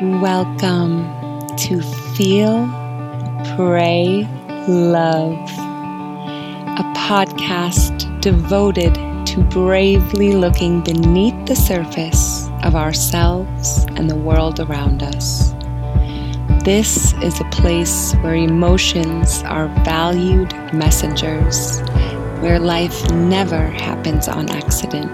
Welcome to Feel, Pray, Love, a podcast devoted to bravely looking beneath the surface of ourselves and the world around us. This is a place where emotions are valued messengers, where life never happens on accident,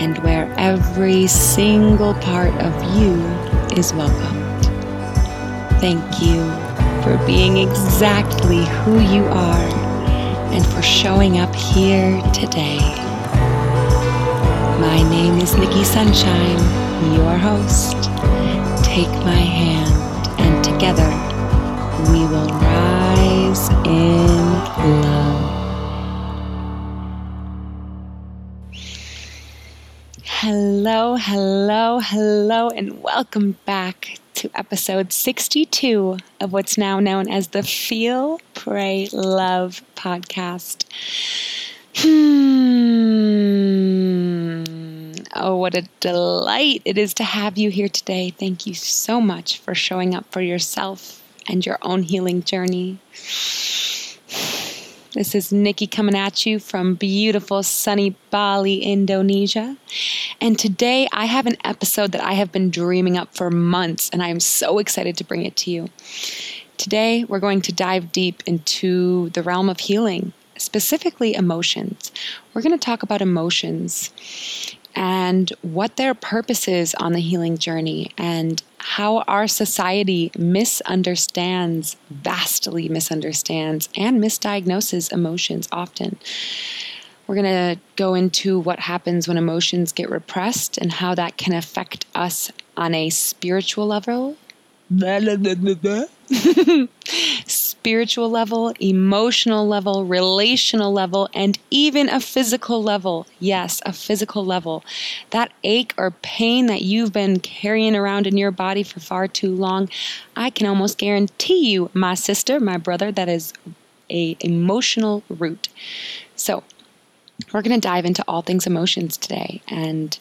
and where every single part of you is welcomed. Thank you for being exactly who you are and for showing up here today. My name is Nikki Sunshine, your host. Take my hand, and together we will rise in love. Hello, hello, hello, and welcome back to episode 62 of what's now known as the Feel, Pray, Love podcast. Hmm. Oh, what a delight it is to have you here today. Thank you so much for showing up for yourself and your own healing journey. This is Nikki coming at you from beautiful sunny Bali, Indonesia. And today I have an episode that I have been dreaming up for months, and I am so excited to bring it to you. Today we're going to dive deep into the realm of healing, specifically emotions. We're going to talk about emotions and what their purpose is on the healing journey and how our society misunderstands, vastly misunderstands, and misdiagnoses emotions often. We're going to go into what happens when emotions get repressed and how that can affect us on a spiritual level. spiritual level, emotional level, relational level, and even a physical level. Yes, a physical level. That ache or pain that you've been carrying around in your body for far too long, I can almost guarantee you, my sister, my brother, that is a emotional root. So, we're going to dive into all things emotions today and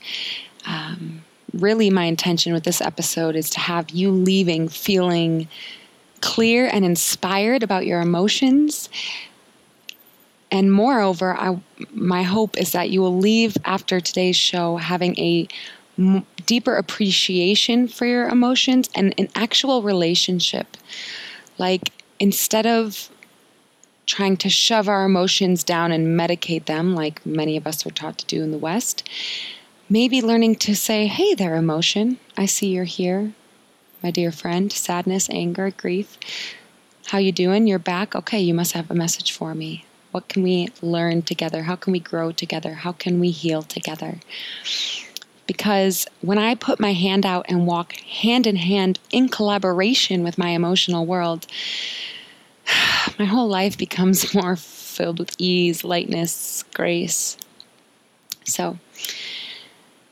um, really my intention with this episode is to have you leaving feeling clear and inspired about your emotions. And moreover, I, my hope is that you will leave after today's show having a m- deeper appreciation for your emotions and an actual relationship. Like, instead of trying to shove our emotions down and medicate them, like many of us are taught to do in the West, maybe learning to say, hey there, emotion, I see you're here my dear friend. Sadness, anger, grief. How you doing? You're back? Okay, you must have a message for me. What can we learn together? How can we grow together? How can we heal together? Because when I put my hand out and walk hand in hand in collaboration with my emotional world, my whole life becomes more filled with ease, lightness, grace. So,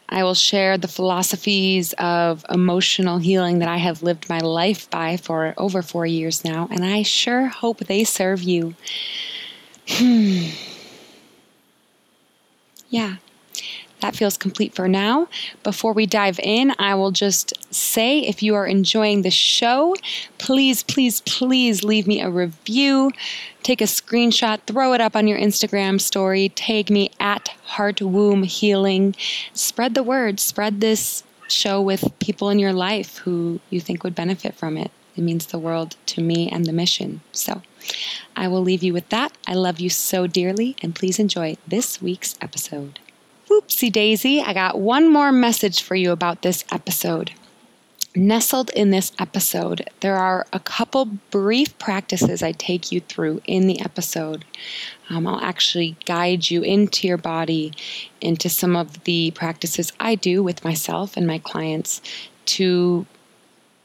I will share the philosophies of emotional healing that I have lived my life by for over four years now, and I sure hope they serve you. Hmm. Yeah, that feels complete for now. Before we dive in, I will just say if you are enjoying the show, please, please, please leave me a review. Take a screenshot, throw it up on your Instagram story, tag me at Heart Womb Healing. Spread the word, spread this show with people in your life who you think would benefit from it. It means the world to me and the mission. So I will leave you with that. I love you so dearly, and please enjoy this week's episode. Whoopsie daisy, I got one more message for you about this episode. Nestled in this episode, there are a couple brief practices I take you through in the episode. Um, I'll actually guide you into your body, into some of the practices I do with myself and my clients to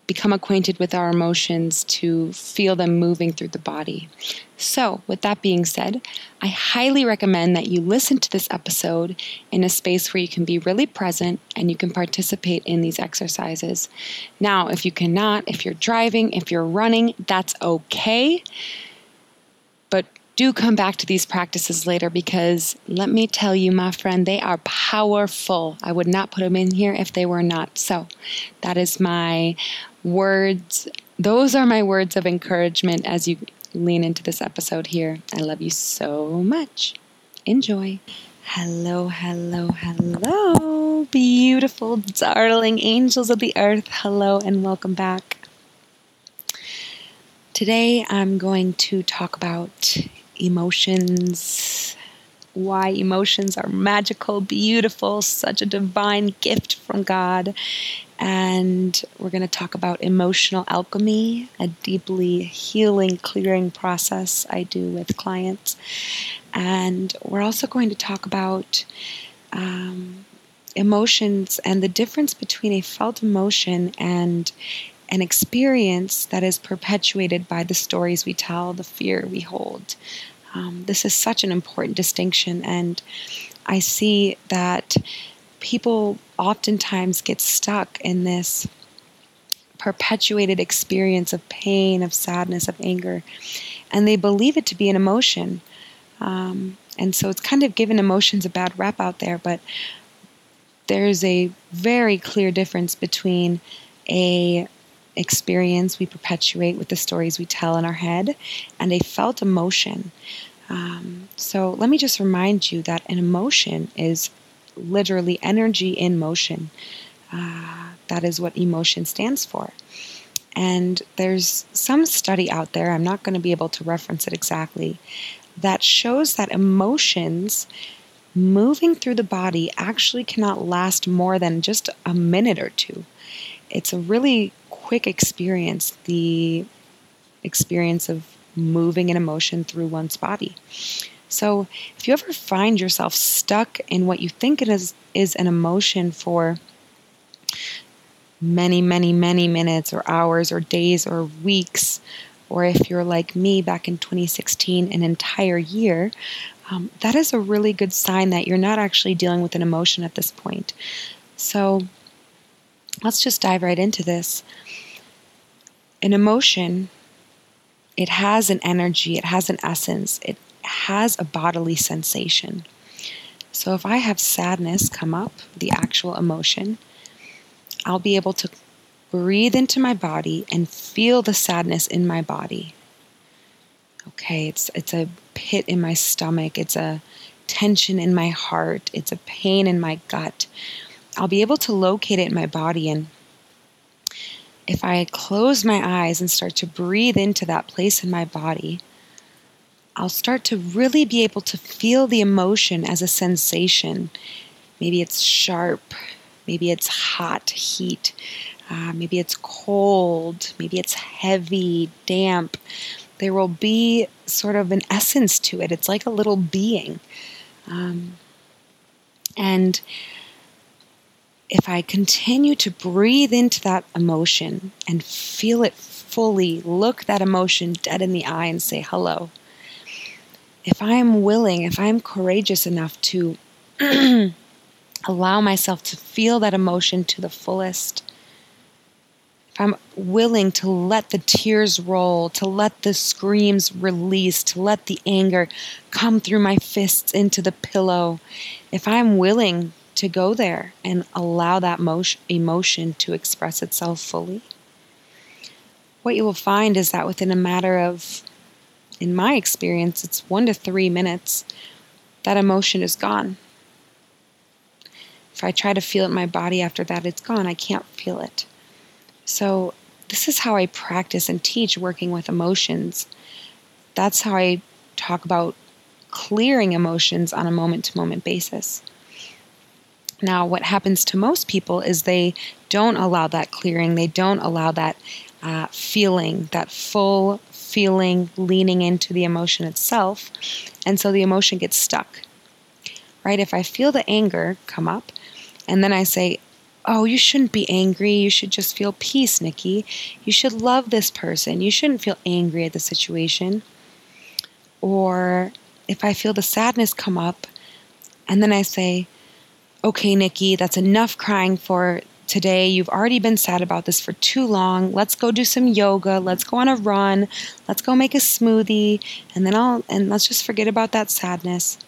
become acquainted with our emotions, to feel them moving through the body. So, with that being said, I highly recommend that you listen to this episode in a space where you can be really present and you can participate in these exercises. Now, if you cannot, if you're driving, if you're running, that's okay. But do come back to these practices later because let me tell you, my friend, they are powerful. I would not put them in here if they were not. So, that is my words. Those are my words of encouragement as you lean into this episode here. I love you so much. Enjoy. Hello, hello, hello, beautiful, darling angels of the earth. Hello, and welcome back. Today, I'm going to talk about emotions, why emotions are magical, beautiful, such a divine gift from God. And we're going to talk about emotional alchemy, a deeply healing, clearing process I do with clients. And we're also going to talk about um, emotions and the difference between a felt emotion and an experience that is perpetuated by the stories we tell, the fear we hold. Um, this is such an important distinction, and I see that people oftentimes get stuck in this perpetuated experience of pain, of sadness, of anger, and they believe it to be an emotion. Um, and so it's kind of given emotions a bad rap out there, but there's a very clear difference between a experience we perpetuate with the stories we tell in our head and a felt emotion. Um, so let me just remind you that an emotion is literally energy in motion. Uh, that is what emotion stands for. And there's some study out there, I'm not going to be able to reference it exactly, that shows that emotions moving through the body actually cannot last more than just a minute or two. It's a really quick experience, the experience of moving an emotion through one's body. So, if you ever find yourself stuck in what you think it is is an emotion for many, many, many minutes or hours or days or weeks, or if you're like me back in 2016, an entire year, um, that is a really good sign that you're not actually dealing with an emotion at this point. So, let's just dive right into this. An emotion, it has an energy, it has an essence, it has a bodily sensation. So if I have sadness come up, the actual emotion, I'll be able to breathe into my body and feel the sadness in my body. Okay, it's it's a pit in my stomach, it's a tension in my heart, it's a pain in my gut. I'll be able to locate it in my body. And if I close my eyes and start to breathe into that place in my body, I'll start to really be able to feel the emotion as a sensation. Maybe it's sharp, maybe it's hot, heat, uh, maybe it's cold, maybe it's heavy, damp. There will be sort of an essence to it. It's like a little being. Um, and if I continue to breathe into that emotion and feel it fully, look that emotion dead in the eye and say hello, if I am willing, if I am courageous enough to allow myself to feel that emotion to the fullest, if I'm willing to let the tears roll, to let the screams release, to let the anger come through my fists into the pillow, if I'm willing to go there and allow that motion, emotion to express itself fully, what you will find is that within a matter of, in my experience, it's one to three minutes, that emotion is gone. If I try to feel it in my body after that, it's gone. I can't feel it. So, this is how I practice and teach working with emotions. That's how I talk about clearing emotions on a moment to moment basis. Now, what happens to most people is they don't allow that clearing, they don't allow that uh, feeling, that full feeling, leaning into the emotion itself, and so the emotion gets stuck. Right? If I feel the anger come up, and then I say, Oh, you shouldn't be angry. You should just feel peace, Nikki. You should love this person. You shouldn't feel angry at the situation. Or if I feel the sadness come up, and then I say, okay, Nikki, that's enough crying for today. You've already been sad about this for too long. Let's go do some yoga. Let's go on a run. Let's go make a smoothie. And then I'll, and let's just forget about that sadness.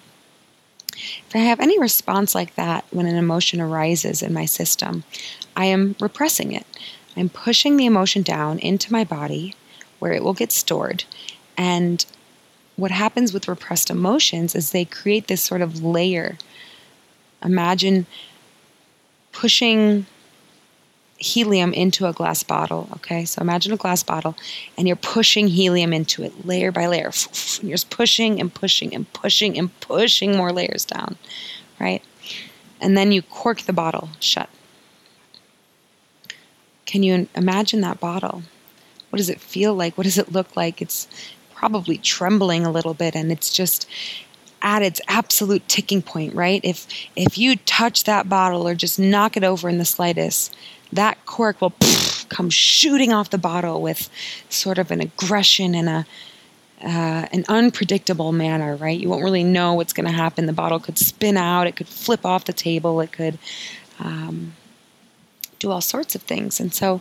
If I have any response like that when an emotion arises in my system, I am repressing it. I'm pushing the emotion down into my body where it will get stored. And what happens with repressed emotions is they create this sort of layer. Imagine pushing helium into a glass bottle. Okay, so imagine a glass bottle and you're pushing helium into it layer by layer. You're just pushing and pushing and pushing and pushing more layers down, right? And then you cork the bottle shut. Can you imagine that bottle? What does it feel like? What does it look like? It's probably trembling a little bit and it's just at its absolute ticking point, right? If if you touch that bottle or just knock it over in the slightest, that cork will come shooting off the bottle with sort of an aggression and a uh, an unpredictable manner, right? You won't really know what's going to happen. The bottle could spin out, it could flip off the table, it could um, do all sorts of things. And so,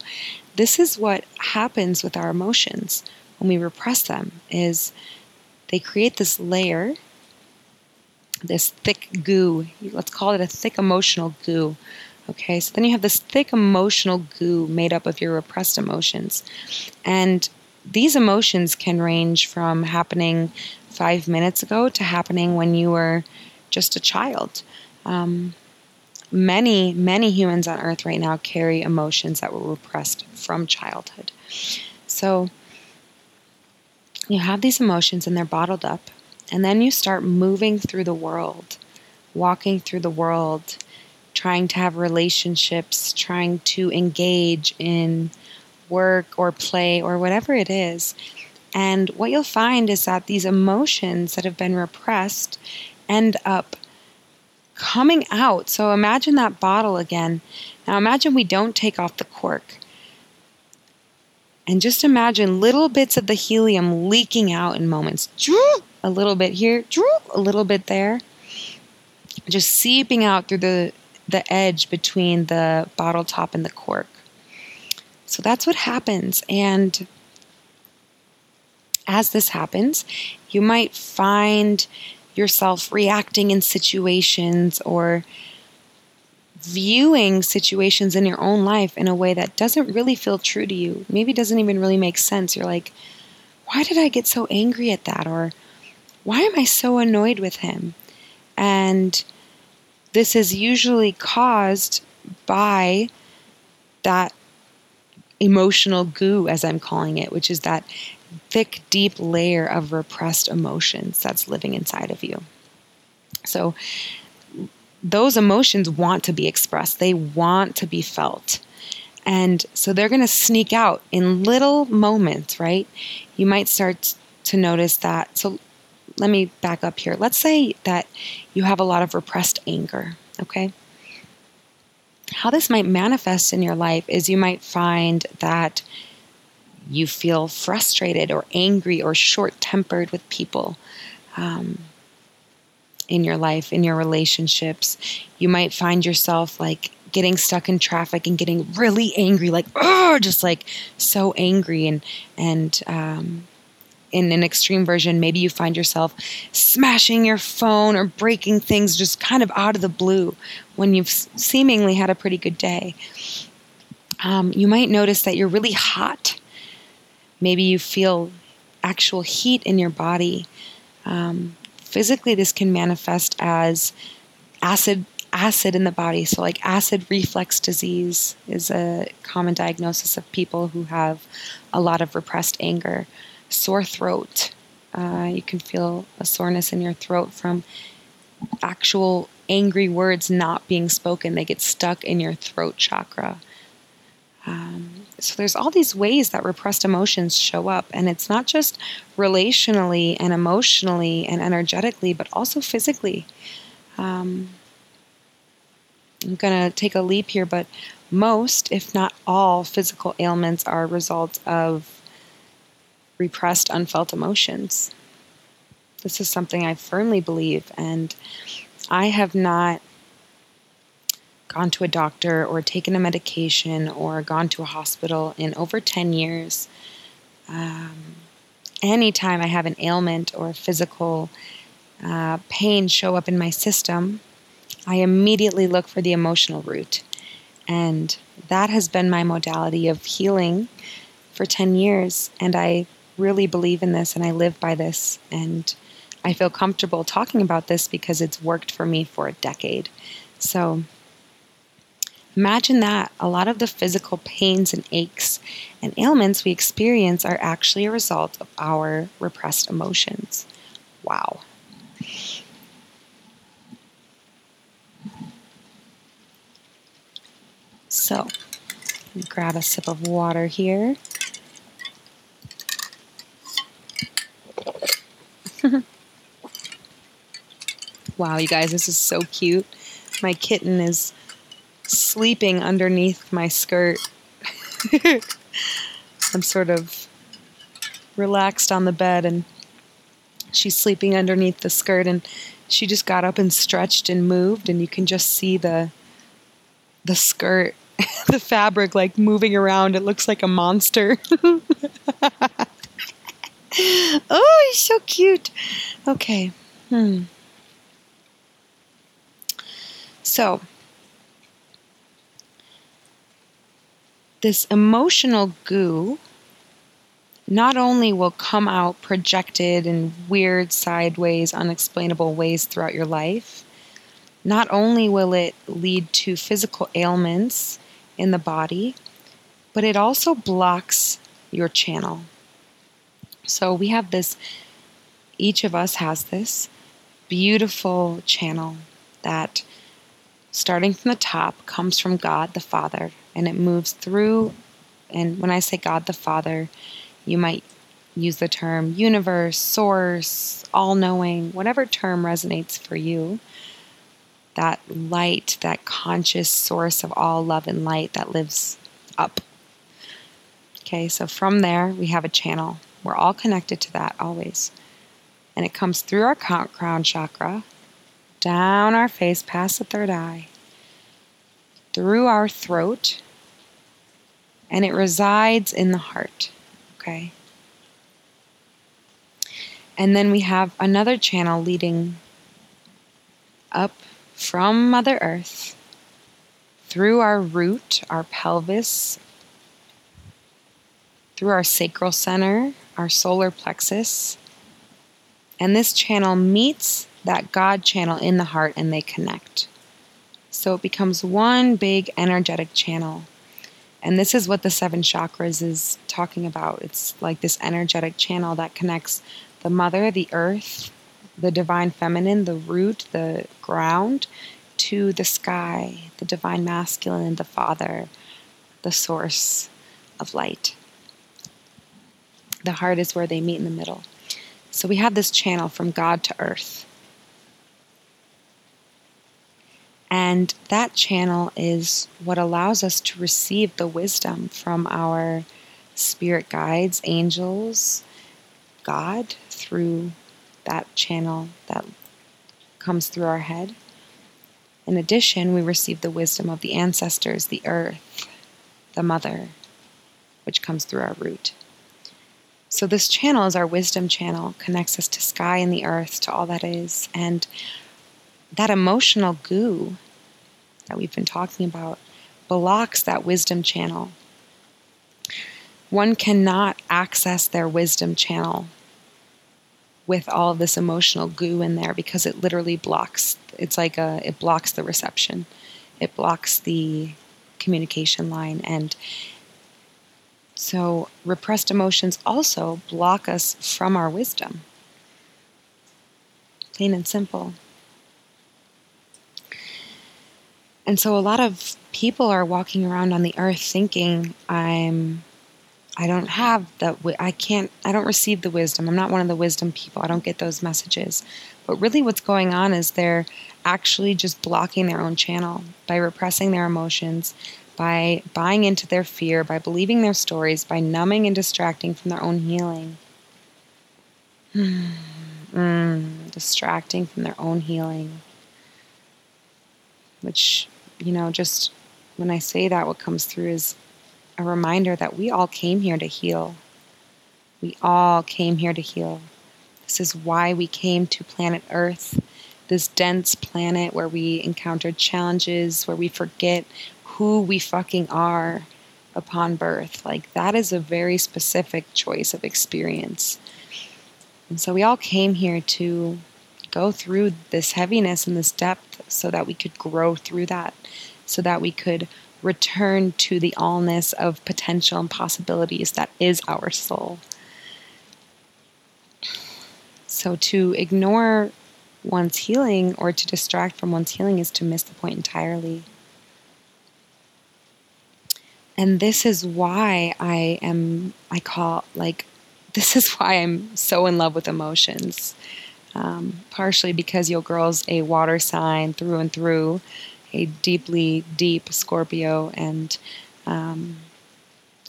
this is what happens with our emotions when we repress them: is they create this layer, this thick goo. Let's call it a thick emotional goo Okay, so then you have this thick emotional goo made up of your repressed emotions. And these emotions can range from happening five minutes ago to happening when you were just a child. Um, many, many humans on earth right now carry emotions that were repressed from childhood. So you have these emotions and they're bottled up, and then you start moving through the world, walking through the world trying to have relationships, trying to engage in work or play or whatever it is. And what you'll find is that these emotions that have been repressed end up coming out. So imagine that bottle again. Now imagine we don't take off the cork. And just imagine little bits of the helium leaking out in moments. A little bit here, a little bit there. Just seeping out through the the edge between the bottle top and the cork. So that's what happens. And as this happens, you might find yourself reacting in situations or viewing situations in your own life in a way that doesn't really feel true to you. Maybe doesn't even really make sense. You're like, why did I get so angry at that? Or why am I so annoyed with him? And this is usually caused by that emotional goo, as I'm calling it, which is that thick, deep layer of repressed emotions that's living inside of you. So, those emotions want to be expressed, they want to be felt. And so they're going to sneak out in little moments, right? You might start to notice that. So, let me back up here. Let's say that you have a lot of repressed anger, okay? How this might manifest in your life is you might find that you feel frustrated or angry or short tempered with people um, in your life, in your relationships. You might find yourself like getting stuck in traffic and getting really angry, like, oh, just like so angry and, and, um, in an extreme version, maybe you find yourself smashing your phone or breaking things just kind of out of the blue when you've seemingly had a pretty good day. Um, you might notice that you're really hot. Maybe you feel actual heat in your body. Um, physically, this can manifest as acid acid in the body. So, like acid reflux disease is a common diagnosis of people who have a lot of repressed anger sore throat. Uh, you can feel a soreness in your throat from actual angry words not being spoken. They get stuck in your throat chakra. Um, so there's all these ways that repressed emotions show up, and it's not just relationally and emotionally and energetically, but also physically. Um, I'm going to take a leap here, but most, if not all, physical ailments are a result of repressed, unfelt emotions. This is something I firmly believe, and I have not gone to a doctor or taken a medication or gone to a hospital in over 10 years. Um, anytime I have an ailment or physical uh, pain show up in my system, I immediately look for the emotional root. And that has been my modality of healing for 10 years. And I really believe in this and I live by this. And I feel comfortable talking about this because it's worked for me for a decade. So imagine that a lot of the physical pains and aches and ailments we experience are actually a result of our repressed emotions. Wow. So, grab a sip of water here. wow, you guys, this is so cute. My kitten is sleeping underneath my skirt. I'm sort of relaxed on the bed and she's sleeping underneath the skirt and she just got up and stretched and moved and you can just see the the skirt the fabric like moving around it looks like a monster oh he's so cute okay hmm so this emotional goo not only will come out projected in weird, sideways, unexplainable ways throughout your life, not only will it lead to physical ailments in the body, but it also blocks your channel. So we have this, each of us has this beautiful channel that, starting from the top, comes from God the Father and it moves through. And when I say God the Father, you might use the term universe, source, all knowing, whatever term resonates for you. That light, that conscious source of all love and light that lives up. Okay, so from there, we have a channel. We're all connected to that always. And it comes through our crown chakra, down our face, past the third eye, through our throat, and it resides in the heart. Okay. And then we have another channel leading up from Mother Earth through our root, our pelvis, through our sacral center, our solar plexus. And this channel meets that God channel in the heart and they connect. So it becomes one big energetic channel. And this is what the seven chakras is talking about. It's like this energetic channel that connects the mother, the earth, the divine feminine, the root, the ground, to the sky, the divine masculine, the father, the source of light. The heart is where they meet in the middle. So we have this channel from God to earth. And that channel is what allows us to receive the wisdom from our spirit guides, angels, God through that channel that comes through our head. In addition, we receive the wisdom of the ancestors, the earth, the mother, which comes through our root. So, this channel is our wisdom channel, connects us to sky and the earth, to all that is. And that emotional goo that we've been talking about blocks that wisdom channel. One cannot access their wisdom channel with all of this emotional goo in there because it literally blocks it's like a it blocks the reception it blocks the communication line and so repressed emotions also block us from our wisdom plain and simple And so a lot of people are walking around on the earth thinking I'm I don't have that I can't I don't receive the wisdom. I'm not one of the wisdom people. I don't get those messages. But really what's going on is they're actually just blocking their own channel by repressing their emotions, by buying into their fear, by believing their stories, by numbing and distracting from their own healing. mm, distracting from their own healing which you know, just when I say that, what comes through is a reminder that we all came here to heal. We all came here to heal. This is why we came to planet Earth, this dense planet where we encounter challenges, where we forget who we fucking are upon birth. Like, that is a very specific choice of experience. And so we all came here to go through this heaviness and this depth so that we could grow through that, so that we could return to the allness of potential and possibilities that is our soul. So to ignore one's healing or to distract from one's healing is to miss the point entirely. And this is why I am, I call, like, this is why I'm so in love with emotions. Um, partially because your girl's a water sign through and through, a deeply deep Scorpio, and um,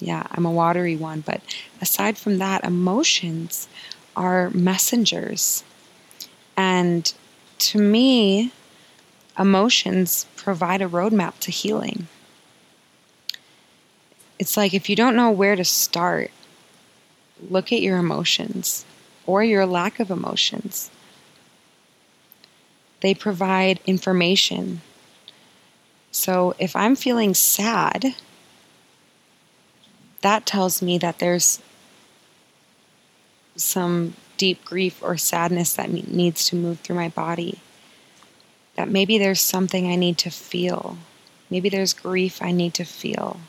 yeah, I'm a watery one. But aside from that, emotions are messengers. And to me, emotions provide a roadmap to healing. It's like if you don't know where to start, look at your emotions or your lack of emotions. They provide information. So if I'm feeling sad, that tells me that there's some deep grief or sadness that needs to move through my body. That maybe there's something I need to feel. Maybe there's grief I need to feel.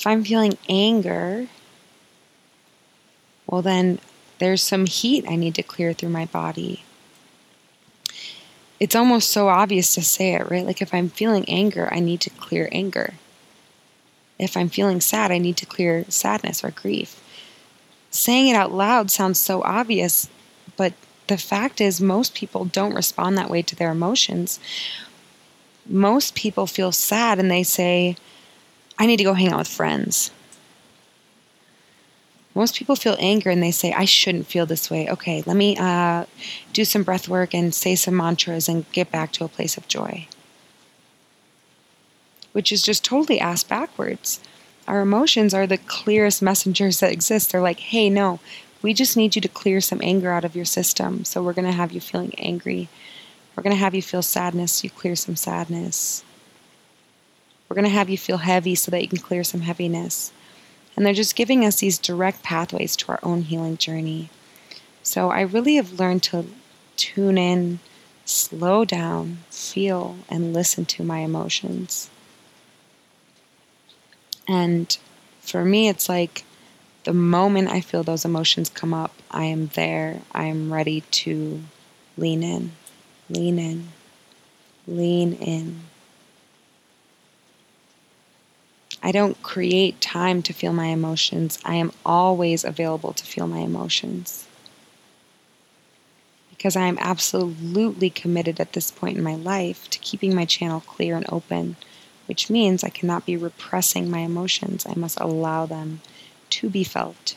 If I'm feeling anger, well, then there's some heat I need to clear through my body. It's almost so obvious to say it, right? Like if I'm feeling anger, I need to clear anger. If I'm feeling sad, I need to clear sadness or grief. Saying it out loud sounds so obvious, but the fact is, most people don't respond that way to their emotions. Most people feel sad and they say, I need to go hang out with friends. Most people feel anger and they say, I shouldn't feel this way. Okay, let me uh, do some breath work and say some mantras and get back to a place of joy. Which is just totally ass backwards. Our emotions are the clearest messengers that exist. They're like, hey, no, we just need you to clear some anger out of your system. So we're going to have you feeling angry. We're going to have you feel sadness. You clear some sadness. We're going to have you feel heavy so that you can clear some heaviness. And they're just giving us these direct pathways to our own healing journey. So I really have learned to tune in, slow down, feel, and listen to my emotions. And for me, it's like the moment I feel those emotions come up, I am there. I am ready to lean in, lean in, lean in. I don't create time to feel my emotions. I am always available to feel my emotions. Because I am absolutely committed at this point in my life to keeping my channel clear and open, which means I cannot be repressing my emotions. I must allow them to be felt.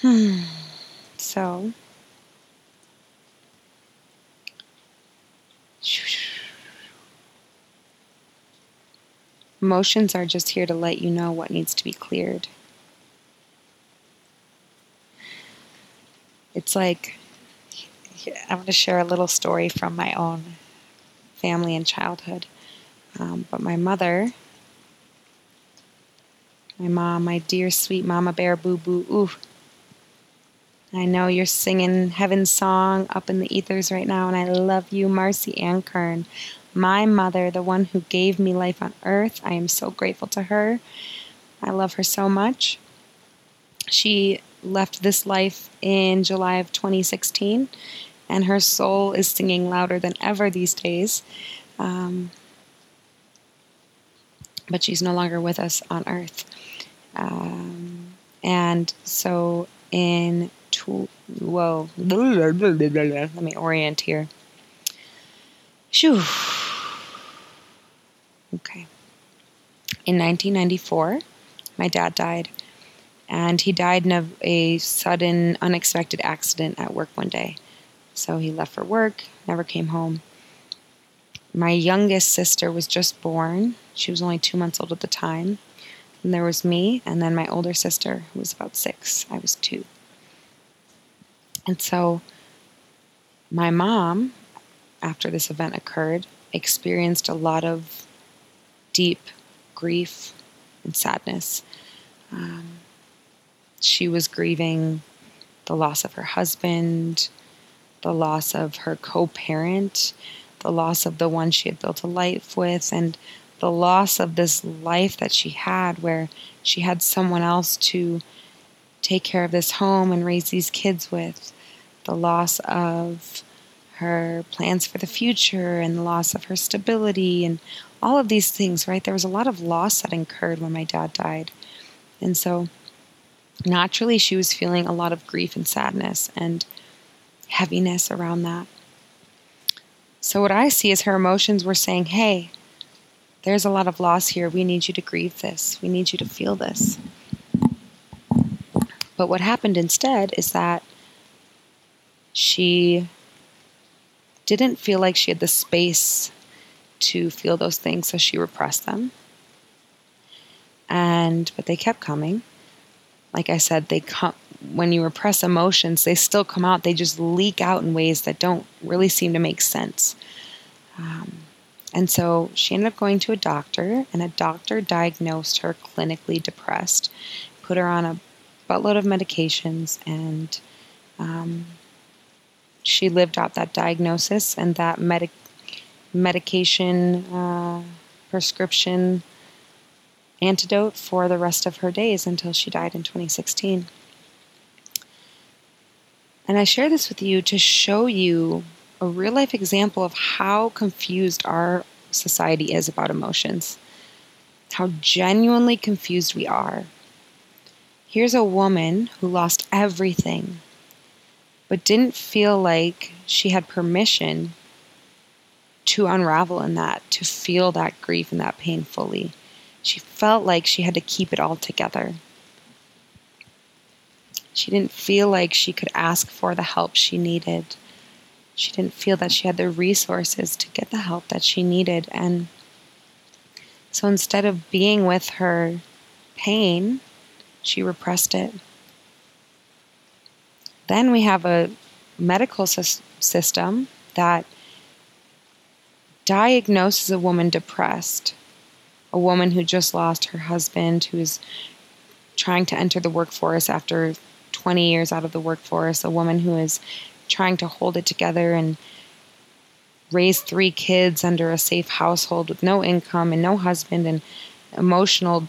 Hmm. So, Emotions are just here to let you know what needs to be cleared. It's like I'm going to share a little story from my own family and childhood. Um, but my mother, my mom, my dear sweet mama bear, boo boo, ooh, I know you're singing Heaven's Song up in the ethers right now, and I love you, Marcy Ann Kern. My mother, the one who gave me life on earth. I am so grateful to her. I love her so much. She left this life in July of 2016, and her soul is singing louder than ever these days. Um, but she's no longer with us on earth. Um, and so in whoa. Let me orient here. Shoo. Okay. In 1994, my dad died. and he died in a sudden, unexpected accident at work one day. So he left for work, never came home. My youngest sister was just born. She was only two months old at the time. And there was me, and then my older sister, who was about six. I was two. And so my mom, after this event occurred, experienced a lot of deep grief and sadness. Um, she was grieving the loss of her husband, the loss of her co parent, the loss of the one she had built a life with, and the loss of this life that she had where she had someone else to take care of this home and raise these kids with, the loss of her plans for the future and the loss of her stability and all of these things, right? There was a lot of loss that incurred when my dad died. And so naturally, she was feeling a lot of grief and sadness and heaviness around that. So, what I see is her emotions were saying, Hey, there's a lot of loss here. We need you to grieve this. We need you to feel this. But what happened instead is that she didn't feel like she had the space to feel those things, so she repressed them. And but they kept coming. Like I said, they come when you repress emotions, they still come out. They just leak out in ways that don't really seem to make sense. Um, and so she ended up going to a doctor, and a doctor diagnosed her clinically depressed, put her on a buttload of medications, and um, she lived out that diagnosis and that medic- medication uh, prescription antidote for the rest of her days until she died in 2016. And I share this with you to show you a real life example of how confused our society is about emotions, how genuinely confused we are. Here's a woman who lost everything but didn't feel like she had permission to unravel in that, to feel that grief and that pain fully. She felt like she had to keep it all together. She didn't feel like she could ask for the help she needed. She didn't feel that she had the resources to get the help that she needed. And so instead of being with her pain, she repressed it. Then we have a medical system that diagnoses a woman depressed, a woman who just lost her husband, who is trying to enter the workforce after 20 years out of the workforce, a woman who is trying to hold it together and raise three kids under a safe household with no income and no husband and emotional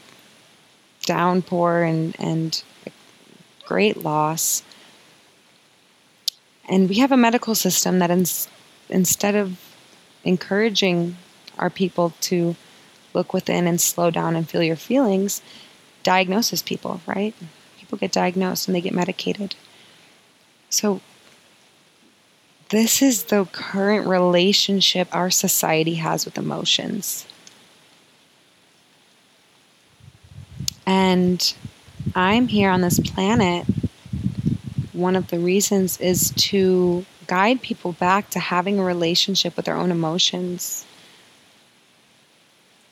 downpour and, and great loss. And we have a medical system that ins- instead of encouraging our people to look within and slow down and feel your feelings, diagnoses people, right? People get diagnosed and they get medicated. So, this is the current relationship our society has with emotions. And I'm here on this planet one of the reasons is to guide people back to having a relationship with their own emotions,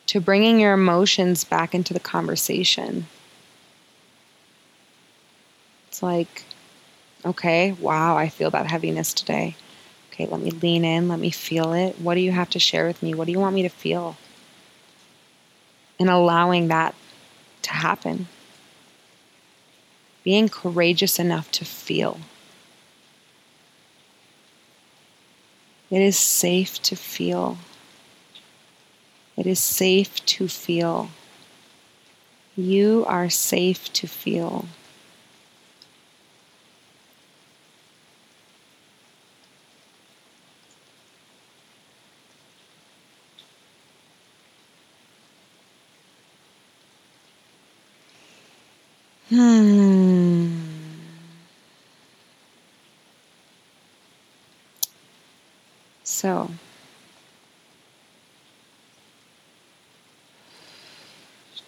to bringing your emotions back into the conversation. It's like, okay, wow, I feel that heaviness today. Okay, let me lean in, let me feel it. What do you have to share with me? What do you want me to feel? And allowing that to happen being courageous enough to feel. It is safe to feel. It is safe to feel. You are safe to feel. Hmm. So,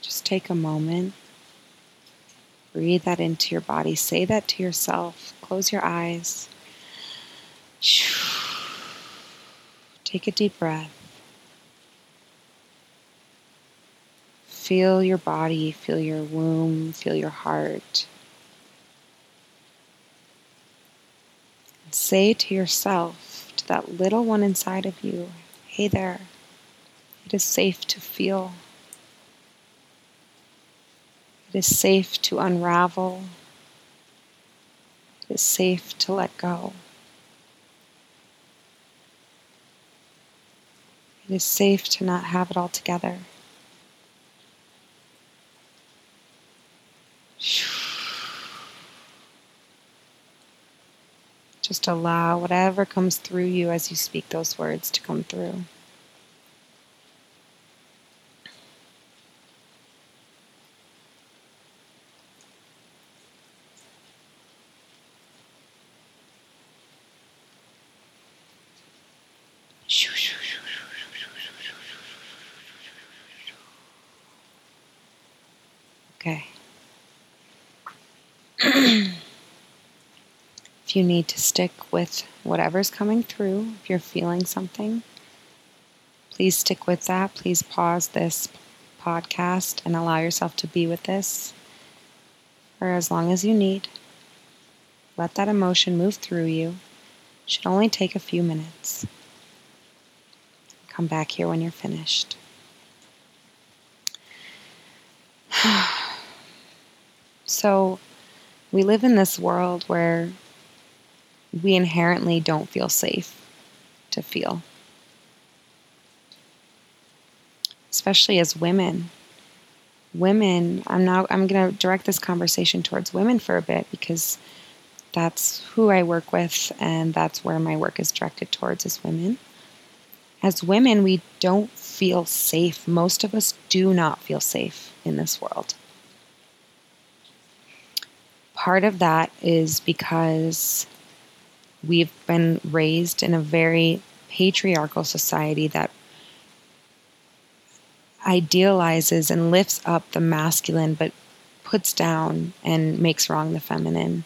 just take a moment Breathe that into your body. Say that to yourself. Close your eyes. Take a deep breath. Feel your body, feel your womb, feel your heart. say to yourself, to that little one inside of you, hey there, it is safe to feel. It is safe to unravel. It is safe to let go. It is safe to not have it all together. Just allow whatever comes through you as you speak those words to come through. You need to stick with whatever's coming through, if you're feeling something, please stick with that. Please pause this podcast and allow yourself to be with this for as long as you need. Let that emotion move through you. It should only take a few minutes. Come back here when you're finished. so, we live in this world where we inherently don't feel safe to feel. Especially as women. Women, I'm now I'm going to direct this conversation towards women for a bit because that's who I work with and that's where my work is directed towards as women as women, we don't feel safe. Most of us do not feel safe in this world. Part of that is because we've been raised in a very patriarchal society that idealizes and lifts up the masculine but puts down and makes wrong the feminine,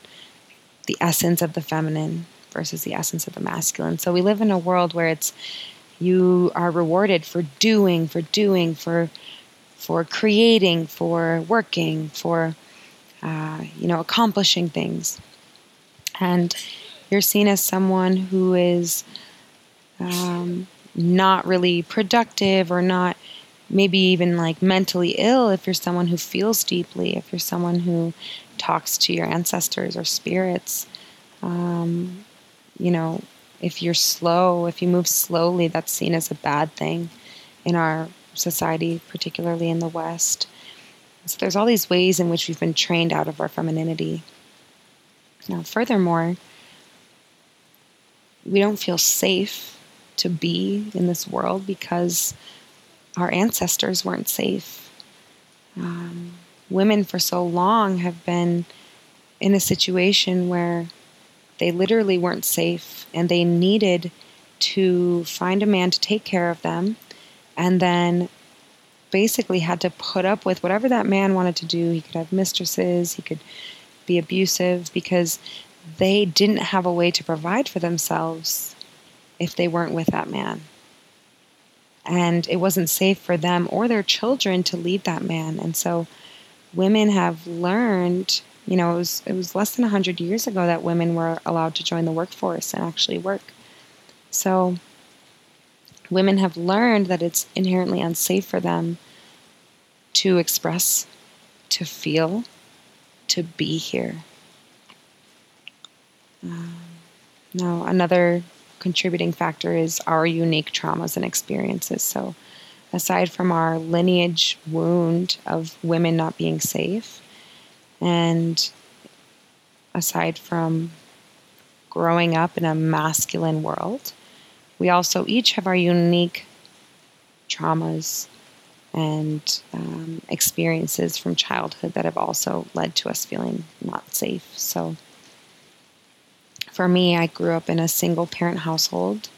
the essence of the feminine versus the essence of the masculine. So we live in a world where it's you are rewarded for doing, for doing, for for creating, for working, for uh, you know accomplishing things, and you're seen as someone who is um, not really productive or not maybe even like mentally ill if you're someone who feels deeply, if you're someone who talks to your ancestors or spirits. Um, you know, if you're slow, if you move slowly, that's seen as a bad thing in our society, particularly in the West. So there's all these ways in which we've been trained out of our femininity. Now, furthermore, we don't feel safe to be in this world because our ancestors weren't safe. Um, women for so long have been in a situation where they literally weren't safe and they needed to find a man to take care of them and then basically had to put up with whatever that man wanted to do. He could have mistresses, he could be abusive because they didn't have a way to provide for themselves if they weren't with that man. And it wasn't safe for them or their children to leave that man. And so women have learned you know, it was it was less than 100 years ago that women were allowed to join the workforce and actually work. So women have learned that it's inherently unsafe for them to express, to feel, to be here. Um, now, another contributing factor is our unique traumas and experiences. So, aside from our lineage wound of women not being safe, and aside from growing up in a masculine world, we also each have our unique traumas and um, experiences from childhood that have also led to us feeling not safe. So, for me, I grew up in a single parent household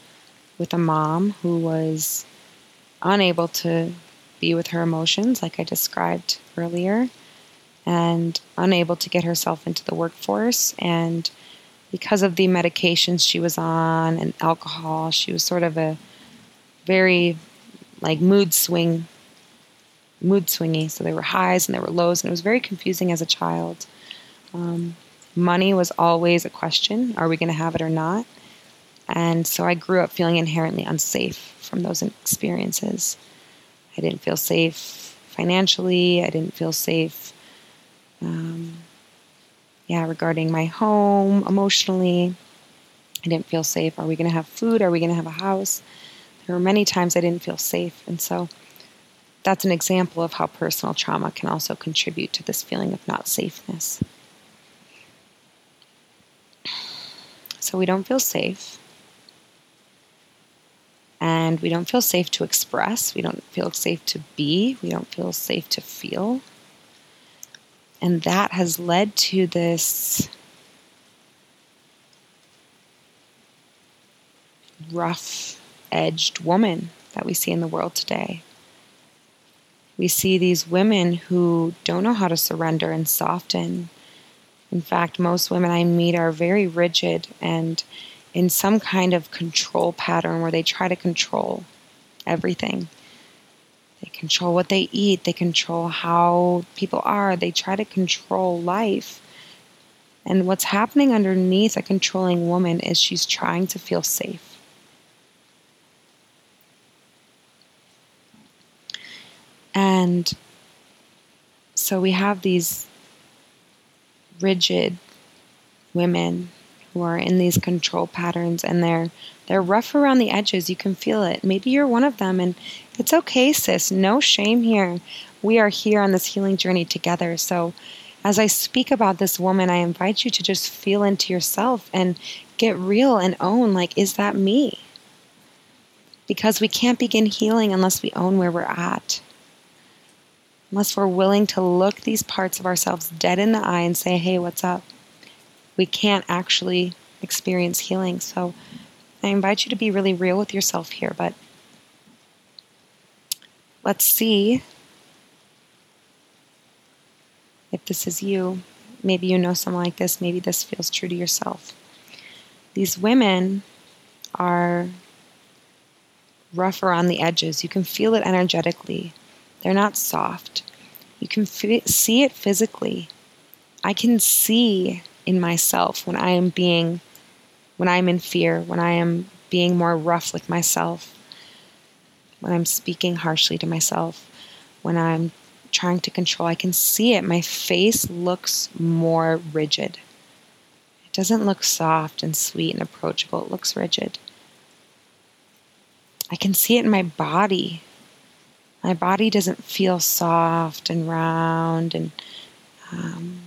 with a mom who was unable to be with her emotions, like I described earlier and unable to get herself into the workforce. And because of the medications she was on and alcohol, she was sort of a very like mood swing, mood swingy. So there were highs and there were lows, and it was very confusing as a child. Um, money was always a question: Are we going to have it or not? And so I grew up feeling inherently unsafe from those experiences. I didn't feel safe financially. I didn't feel safe, um, yeah, regarding my home emotionally. I didn't feel safe. Are we going to have food? Are we going to have a house? There were many times I didn't feel safe. And so that's an example of how personal trauma can also contribute to this feeling of not safeness. So we don't feel safe and we don't feel safe to express, we don't feel safe to be, we don't feel safe to feel. And that has led to this rough edged woman that we see in the world today. We see these women who don't know how to surrender and soften. In fact, most women I meet are very rigid and in some kind of control pattern where they try to control everything. They control what they eat, they control how people are, they try to control life. And what's happening underneath a controlling woman is she's trying to feel safe. And so we have these rigid women who are in these control patterns and they're they're rough around the edges. You can feel it. Maybe you're one of them and it's okay, sis. No shame here. We are here on this healing journey together. So as I speak about this woman, I invite you to just feel into yourself and get real and own like is that me? Because we can't begin healing unless we own where we're at. Unless we're willing to look these parts of ourselves dead in the eye and say, "Hey, what's up?" we can't actually experience healing. So I invite you to be really real with yourself here, but let's see if this is you. Maybe you know someone like this, maybe this feels true to yourself. These women are rougher on the edges. You can feel it energetically. They're not soft. You can f- see it physically. I can see in myself when I am being, when I am in fear, when I am being more rough with myself, when I'm speaking harshly to myself, when I'm trying to control, I can see it. My face looks more rigid. It doesn't look soft and sweet and approachable, it looks rigid. I can see it in my body. My body doesn't feel soft and round and um,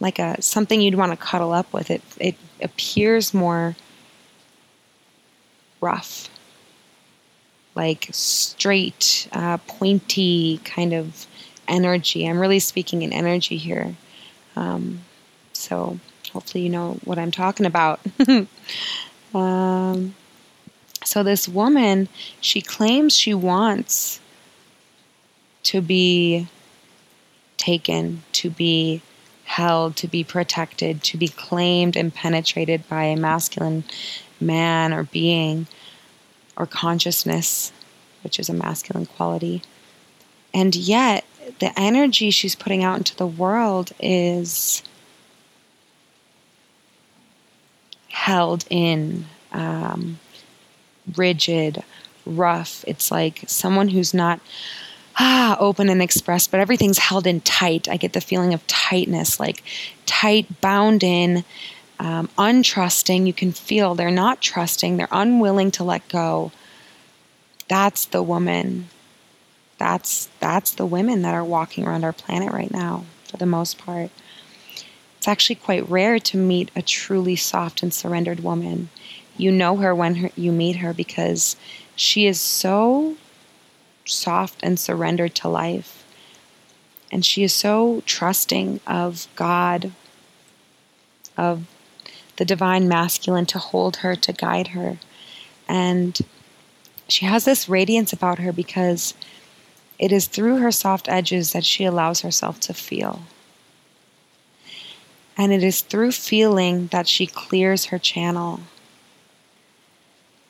like a something you'd want to cuddle up with. It it appears more rough, like straight, uh, pointy kind of energy. I'm really speaking in energy here. Um, so hopefully you know what I'm talking about. um, so this woman, she claims she wants to be taken, to be held, to be protected, to be claimed and penetrated by a masculine man or being or consciousness, which is a masculine quality. And yet, the energy she's putting out into the world is held in, um, rigid, rough. It's like someone who's not ah, open and expressed, but everything's held in tight. I get the feeling of tightness, like tight, bound in, um, untrusting. You can feel they're not trusting, they're unwilling to let go. That's the woman. That's that's the women that are walking around our planet right now, for the most part. It's actually quite rare to meet a truly soft and surrendered woman. You know her when her, you meet her because she is so soft and surrendered to life. And she is so trusting of God, of the divine masculine to hold her, to guide her. And she has this radiance about her because it is through her soft edges that she allows herself to feel. And it is through feeling that she clears her channel.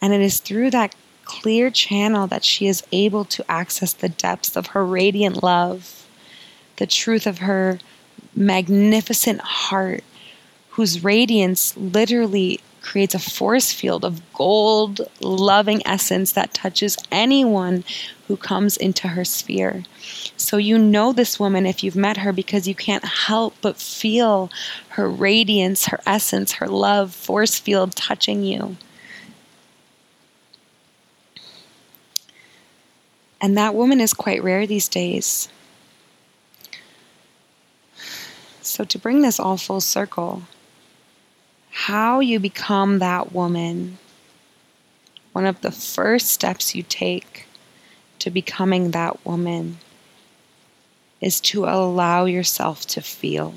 And it is through that clear channel that she is able to access the depths of her radiant love, the truth of her magnificent heart, whose radiance literally creates a force field of gold, loving essence that touches anyone who comes into her sphere. So you know this woman if you've met her because you can't help but feel her radiance, her essence, her love, force field touching you. And that woman is quite rare these days. So, to bring this all full circle, how you become that woman, one of the first steps you take to becoming that woman is to allow yourself to feel,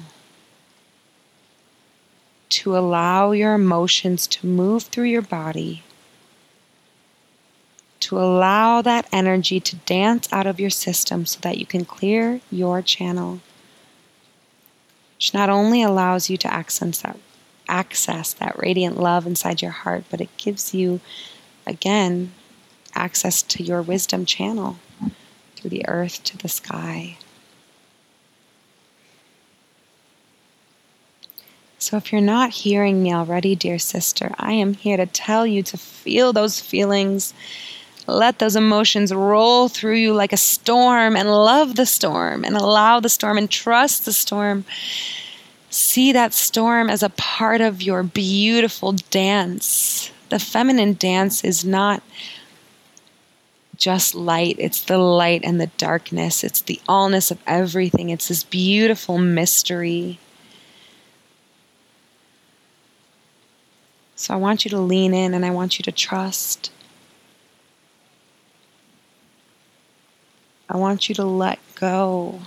to allow your emotions to move through your body to allow that energy to dance out of your system so that you can clear your channel. Which not only allows you to access that, access that radiant love inside your heart, but it gives you, again, access to your wisdom channel through the earth to the sky. So, if you're not hearing me already, dear sister, I am here to tell you to feel those feelings let those emotions roll through you like a storm and love the storm and allow the storm and trust the storm. See that storm as a part of your beautiful dance. The feminine dance is not just light, it's the light and the darkness, it's the allness of everything. It's this beautiful mystery. So I want you to lean in and I want you to trust. I want you to let go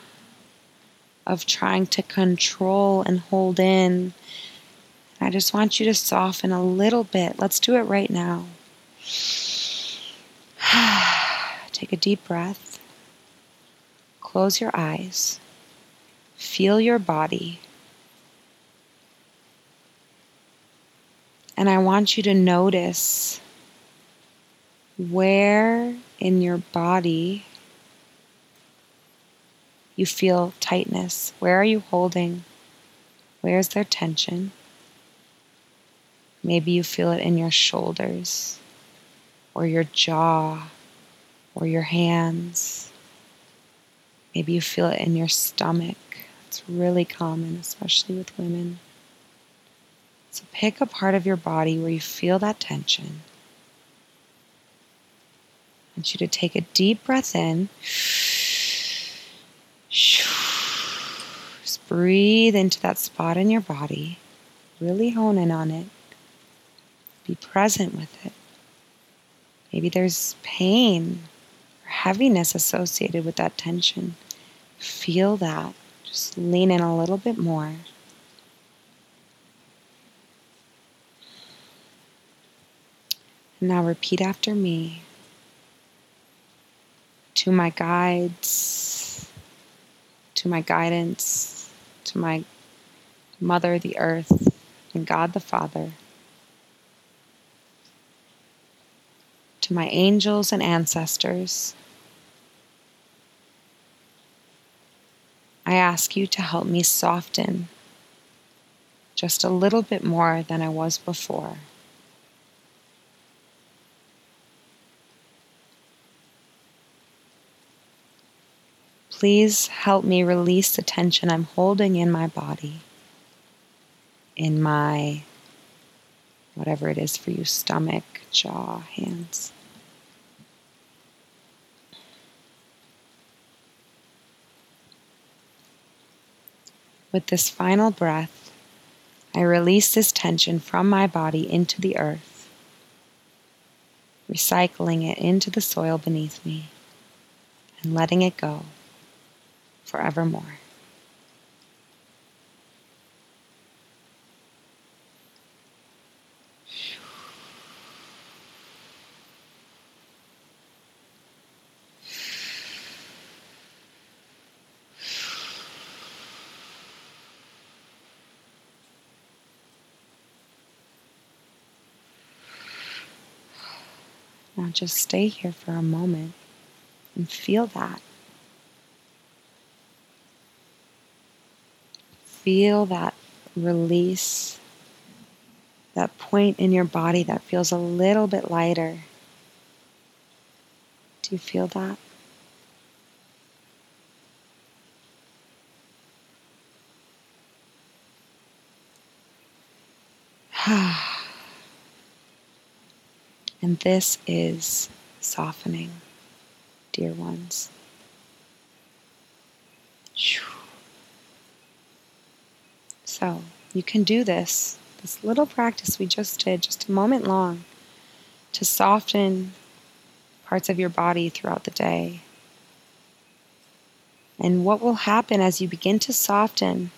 of trying to control and hold in. I just want you to soften a little bit. Let's do it right now. Take a deep breath. Close your eyes. Feel your body. And I want you to notice where in your body you feel tightness. Where are you holding? Where's there tension? Maybe you feel it in your shoulders, or your jaw, or your hands. Maybe you feel it in your stomach. It's really common, especially with women. So pick a part of your body where you feel that tension. I want you to take a deep breath in. Just breathe into that spot in your body. Really hone in on it. Be present with it. Maybe there's pain or heaviness associated with that tension. Feel that. Just lean in a little bit more. now repeat after me. To my guides, to my guidance, to my Mother, the earth, and God the Father, to my angels and ancestors. I ask you to help me soften just a little bit more than I was before. Please help me release the tension I'm holding in my body, in my whatever it is for you stomach, jaw, hands. With this final breath, I release this tension from my body into the earth, recycling it into the soil beneath me and letting it go forevermore. Now just stay here for a moment and feel that. Feel that release, that point in your body that feels a little bit lighter. Do you feel that? and this is softening, dear ones. So, you can do this, this little practice we just did, just a moment long, to soften parts of your body throughout the day. And what will happen as you begin to soften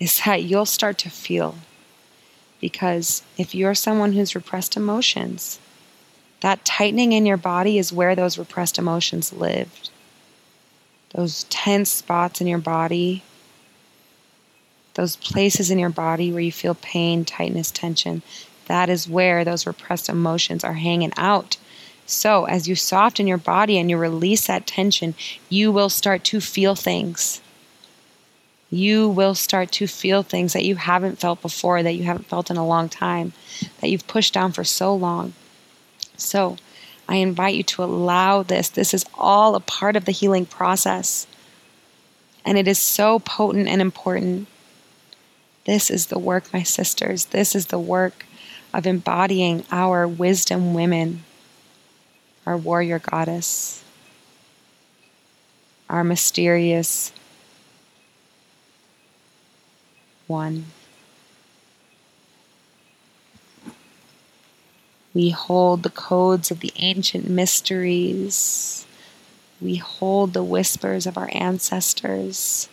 is that you'll start to feel. Because if you're someone who's repressed emotions, that tightening in your body is where those repressed emotions lived. Those tense spots in your body, those places in your body where you feel pain, tightness, tension, that is where those repressed emotions are hanging out. So, as you soften your body and you release that tension, you will start to feel things. You will start to feel things that you haven't felt before, that you haven't felt in a long time, that you've pushed down for so long. So, I invite you to allow this. This is all a part of the healing process. And it is so potent and important. This is the work, my sisters. This is the work of embodying our wisdom women our warrior goddess, our mysterious one. We hold the codes of the ancient mysteries. We hold the whispers of our ancestors.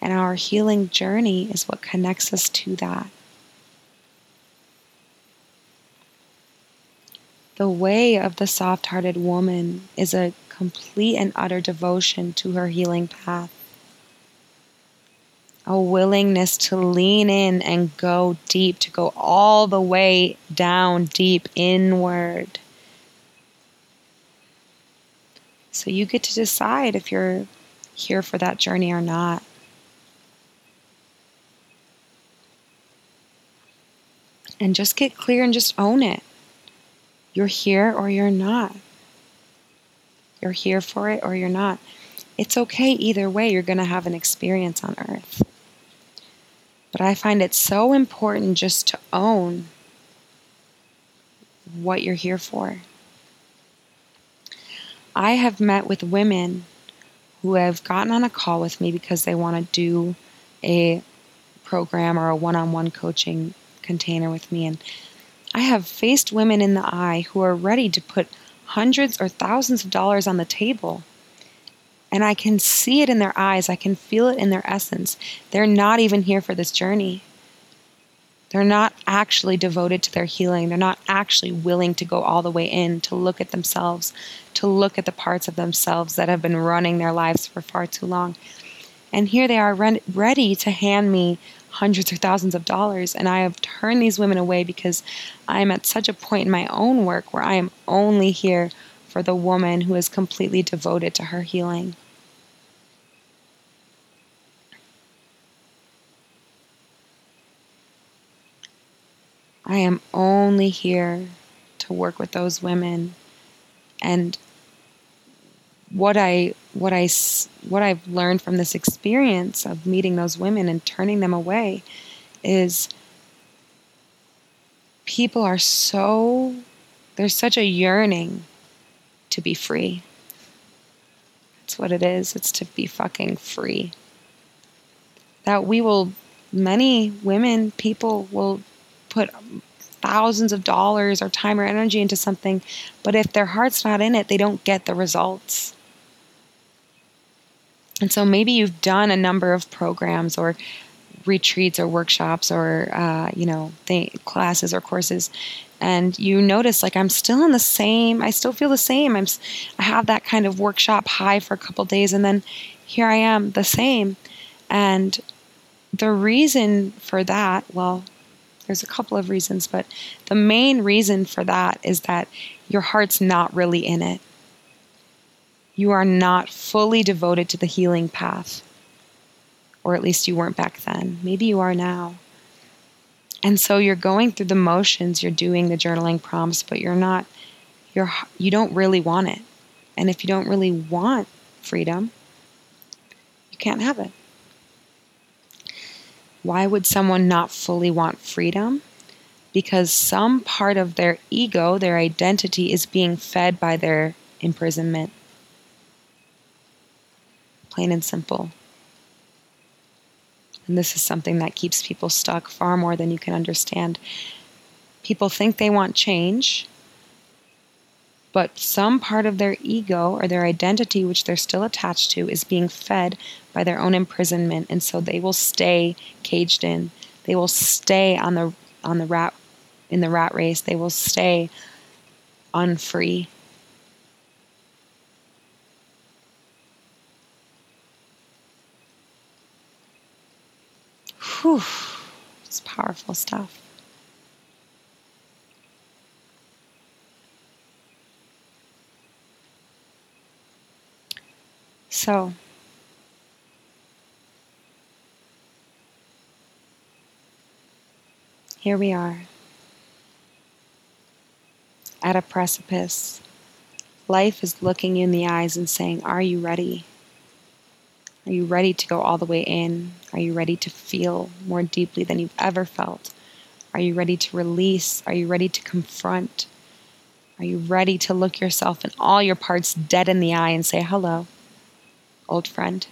And our healing journey is what connects us to that. The way of the soft hearted woman is a complete and utter devotion to her healing path. A willingness to lean in and go deep, to go all the way down deep inward. So you get to decide if you're here for that journey or not. And just get clear and just own it. You're here or you're not. You're here for it or you're not. It's okay either way, you're going to have an experience on earth. But I find it so important just to own what you're here for. I have met with women who have gotten on a call with me because they want to do a program or a one on one coaching container with me. And I have faced women in the eye who are ready to put hundreds or thousands of dollars on the table. And I can see it in their eyes, I can feel it in their essence. They're not even here for this journey. They're not actually devoted to their healing. They're not actually willing to go all the way in to look at themselves, to look at the parts of themselves that have been running their lives for far too long. And here they are ready to hand me hundreds or thousands of dollars. And I have turned these women away because I am at such a point in my own work where I am only here for the woman who is completely devoted to her healing. I am only here to work with those women and what I what I what I've learned from this experience of meeting those women and turning them away is people are so there's such a yearning to be free. That's what it is. It's to be fucking free. That we will many women people will put thousands of dollars or time or energy into something, but if their heart's not in it, they don't get the results. And so maybe you've done a number of programs or retreats or workshops or uh, you know th- classes or courses and you notice like i'm still in the same i still feel the same i'm i have that kind of workshop high for a couple days and then here i am the same and the reason for that well There's a couple of reasons, but the main reason for that is that your heart's not really in it. You are not fully devoted to the healing path. Or at least you weren't back then. Maybe you are now. And so you're going through the motions, you're doing the journaling prompts, but you're not you're you don't really want it. And if you don't really want freedom, you can't have it. Why would someone not fully want freedom? Because some part of their ego, their identity, is being fed by their imprisonment. Plain and simple. And this is something that keeps people stuck far more than you can understand. People think they want change, but some part of their ego or their identity, which they're still attached to, is being fed by their own imprisonment, and so they will stay caged in. They will stay on the on the rat in the rat race. They will stay unfree. Whew, it's powerful stuff. So, here we are at a precipice. Life is looking you in the eyes and saying, Are you ready? Are you ready to go all the way in? Are you ready to feel more deeply than you've ever felt? Are you ready to release? Are you ready to confront? Are you ready to look yourself and all your parts dead in the eye and say, Hello, old friend?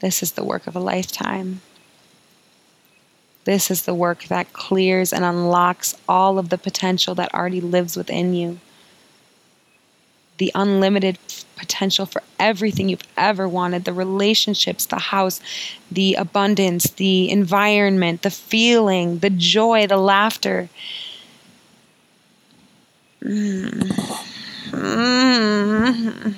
This is the work of a lifetime. This is the work that clears and unlocks all of the potential that already lives within you the unlimited potential for everything you've ever wanted the relationships, the house, the abundance, the environment, the feeling, the joy, the laughter. Mm. Mm.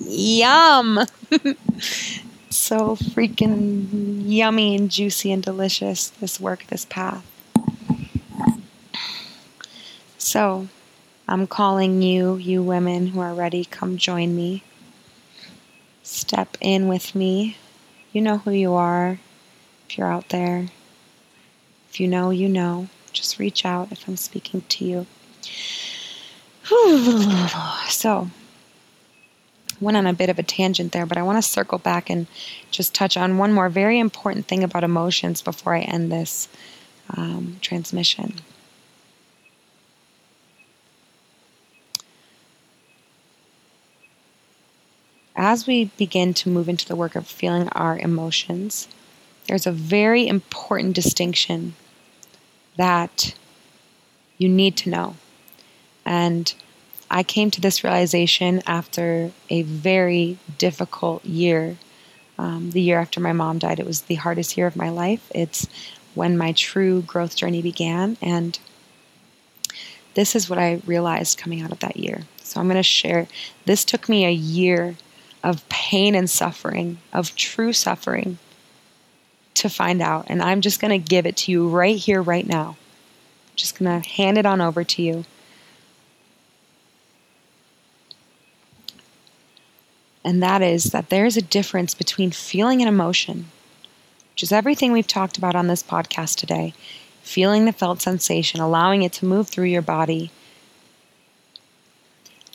Yum! so freaking yummy and juicy and delicious, this work, this path. So, I'm calling you, you women who are ready, come join me. Step in with me. You know who you are if you're out there. If you know, you know. Just reach out if I'm speaking to you. So, went on a bit of a tangent there, but I want to circle back and just touch on one more very important thing about emotions before I end this um, transmission. As we begin to move into the work of feeling our emotions, there's a very important distinction that you need to know. And I came to this realization after a very difficult year. Um, the year after my mom died, it was the hardest year of my life. It's when my true growth journey began. And this is what I realized coming out of that year. So I'm going to share. This took me a year of pain and suffering, of true suffering, to find out. And I'm just going to give it to you right here, right now. Just going to hand it on over to you. And that is that there's a difference between feeling an emotion, which is everything we've talked about on this podcast today feeling the felt sensation, allowing it to move through your body,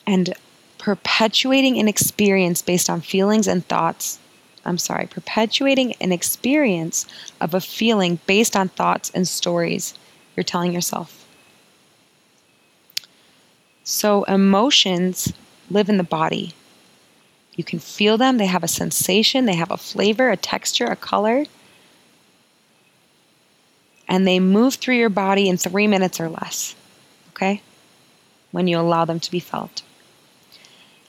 and perpetuating an experience based on feelings and thoughts. I'm sorry, perpetuating an experience of a feeling based on thoughts and stories you're telling yourself. So, emotions live in the body. You can feel them, they have a sensation, they have a flavor, a texture, a color, and they move through your body in three minutes or less, okay? When you allow them to be felt.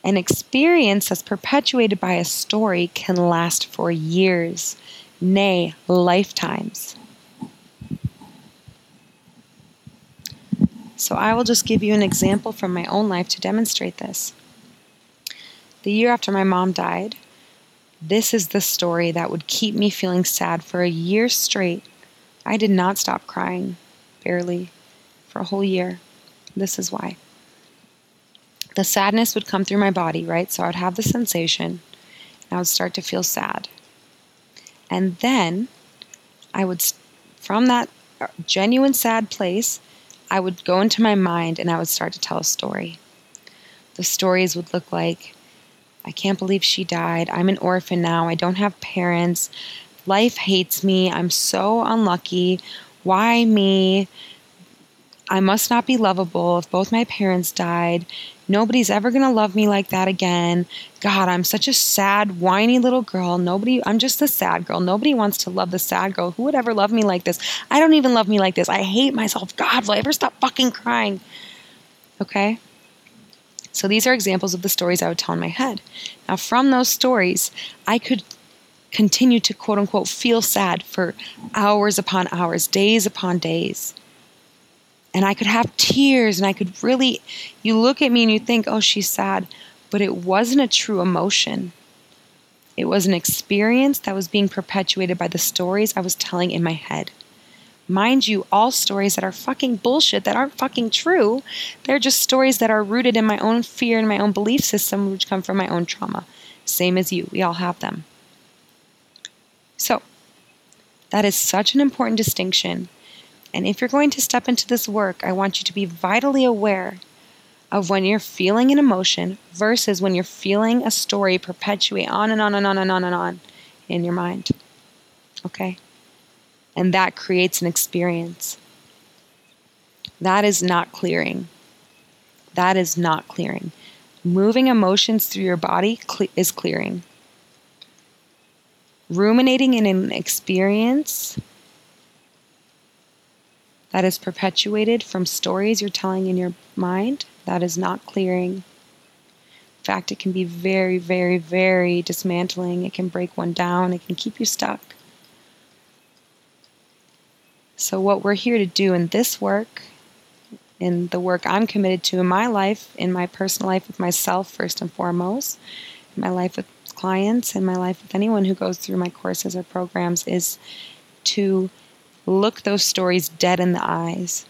An experience that's perpetuated by a story can last for years, nay, lifetimes. So I will just give you an example from my own life to demonstrate this. The year after my mom died, This is the story that would keep me feeling sad for a year straight. I did not stop crying, barely, for a whole year. This is why. The sadness would come through my body, right? So I would have the sensation, and I would start to feel sad. And then I would, from that uh, genuine sad place, I would go into my mind and I would start to tell a story. The stories would look like I can't believe she died. I'm an orphan now. I don't have parents. Life hates me. I'm so unlucky. Why me? I must not be lovable if both my parents died. Nobody's ever going to love me like that again. God, I'm such a sad, whiny little girl. Nobody, I'm just the sad girl. Nobody wants to love the sad girl. Who would ever love me like this? I don't even love me like this. I hate myself. God, will I ever stop fucking crying? Okay? So these are examples of the stories I would tell in my head. Now, from those stories, I could continue to quote unquote feel sad for hours upon hours, days upon days. And I could have tears and I could really, you look at me and you think, oh, she's sad. But it wasn't a true emotion. It was an experience that was being perpetuated by the stories I was telling in my head. Mind you, all stories that are fucking bullshit, that aren't fucking true, they're just stories that are rooted in my own fear and my own belief system, which come from my own trauma. Same as you, we all have them. So, that is such an important distinction. And if you're going to step into this work, I want you to be vitally aware of when you're feeling an emotion versus when you're feeling a story perpetuate on and on and on and on and on in your mind. Okay? And that creates an experience. That is not clearing. That is not clearing. Moving emotions through your body is clearing. Ruminating in an experience that is perpetuated from stories you're telling in your mind, that is not clearing. In fact, it can be very, very, very dismantling. It can break one down, it can keep you stuck. So, what we're here to do in this work, in the work I'm committed to in my life, in my personal life with myself, first and foremost, in my life with clients, in my life with anyone who goes through my courses or programs, is to look those stories dead in the eyes,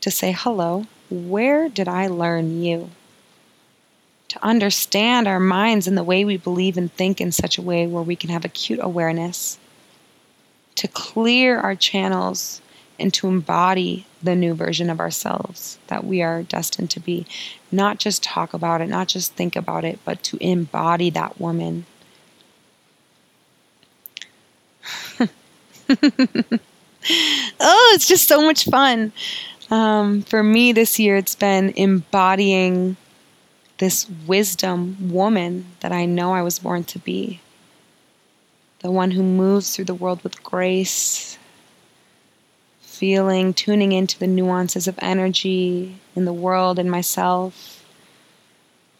to say, hello, where did I learn you? To understand our minds and the way we believe and think in such a way where we can have acute awareness to clear our channels and to embody the new version of ourselves that we are destined to be. Not just talk about it, not just think about it, but to embody that woman. oh, it's just so much fun. Um, for me this year, it's been embodying this wisdom woman that I know I was born to be the one who moves through the world with grace, feeling, tuning into the nuances of energy in the world and myself,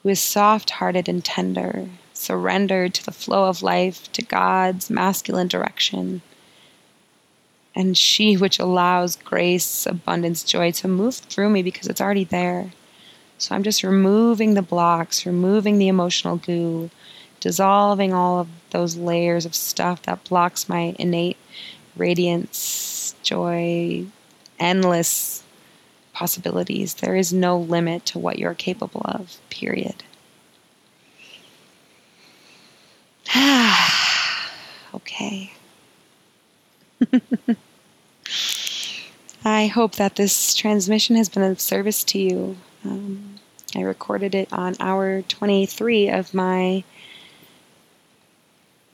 who is soft hearted and tender, surrendered to the flow of life, to God's masculine direction. And she which allows grace, abundance, joy to move through me because it's already there. So I'm just removing the blocks, removing the emotional goo, dissolving all of those layers of stuff that blocks my innate radiance, joy, endless possibilities. There is no limit to what you're capable of, period. okay. I hope that this transmission has been of service to you. Um, I recorded it on hour 23 of my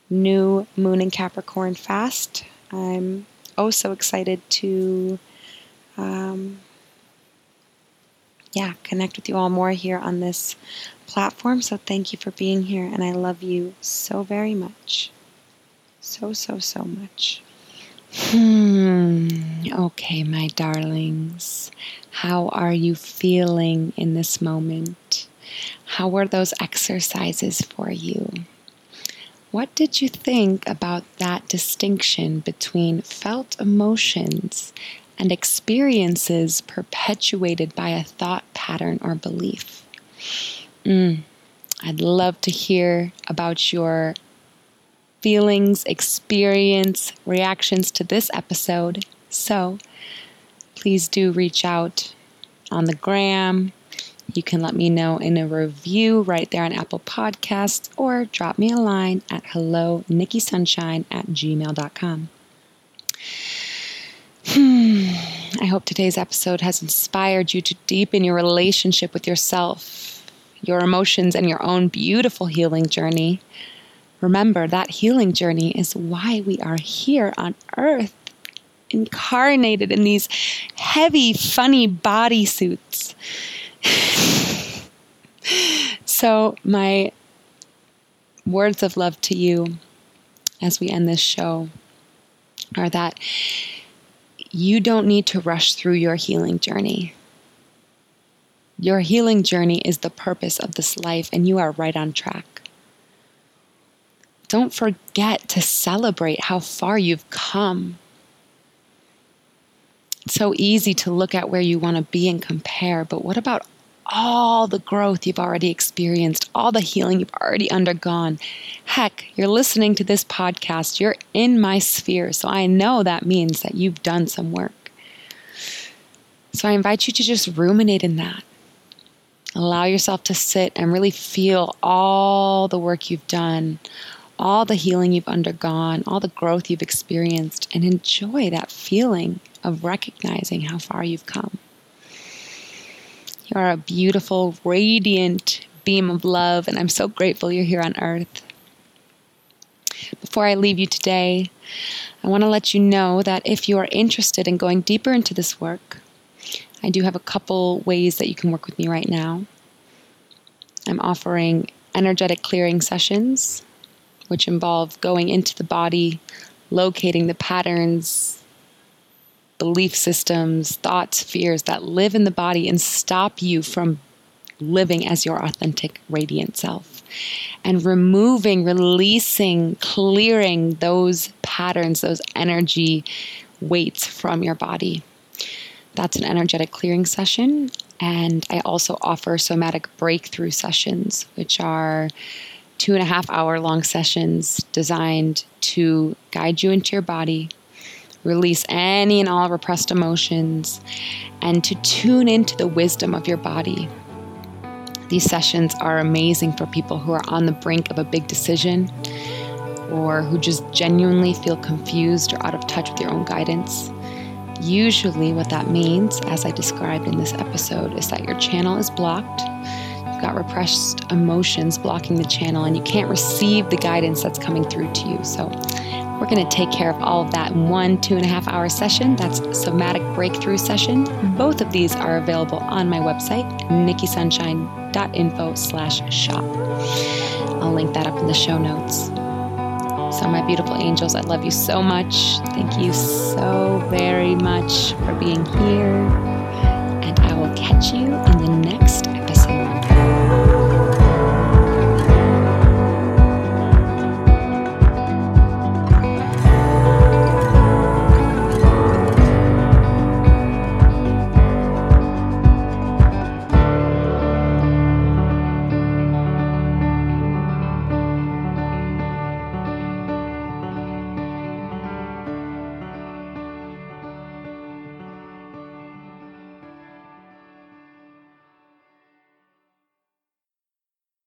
new moon and Capricorn fast. I'm oh so excited to, um, yeah, connect with you all more here on this platform. So thank you for being here, and I love you so very much. So, so, so much. Hmm. Okay, my darlings. How are you feeling in this moment? How were those exercises for you? What did you think about that distinction between felt emotions and experiences perpetuated by a thought pattern or belief? Mm, I'd love to hear about your feelings, experience, reactions to this episode. So please do reach out on the gram. You can let me know in a review right there on Apple Podcasts or drop me a line at hello Nikki Sunshine at gmail.com. Hmm. I hope today's episode has inspired you to deepen your relationship with yourself, your emotions, and your own beautiful healing journey. Remember, that healing journey is why we are here on earth, incarnated in these heavy, funny body suits. so, my words of love to you as we end this show are that you don't need to rush through your healing journey. Your healing journey is the purpose of this life, and you are right on track don't forget to celebrate how far you've come. It's so easy to look at where you want to be and compare, but what about all the growth you've already experienced, all the healing you've already undergone? Heck, you're listening to this podcast, you're in my sphere, so I know that means that you've done some work. So I invite you to just ruminate in that. Allow yourself to sit and really feel all the work you've done, all the healing you've undergone, all the growth you've experienced, and enjoy that feeling of recognizing how far you've come. You are a beautiful, radiant beam of love, and I'm so grateful you're here on earth. Before I leave you today, I want to let you know that if you are interested in going deeper into this work, I do have a couple ways that you can work with me right now. I'm offering energetic clearing sessions which involve going into the body, locating the patterns, belief systems, thoughts, fears that live in the body and stop you from living as your authentic, radiant self. And removing, releasing, clearing those patterns, those energy weights from your body. That's an energetic clearing session. And I also offer somatic breakthrough sessions, which are two and a half hour long sessions designed to guide you into your body, release any and all repressed emotions, and to tune into the wisdom of your body. These sessions are amazing for people who are on the brink of a big decision or who just genuinely feel confused or out of touch with your own guidance. Usually, what that means, as I described in this episode, is that your channel is blocked got repressed emotions blocking the channel and you can't receive the guidance that's coming through to you. So, we're going to take care of all of that in one two and a half hour session. That's somatic breakthrough session. Both of these are available on my website, nikkisunshine.info slash shop. I'll link that up in the show notes. So, my beautiful angels, I love you so much. Thank you so very much for being here. And I will catch you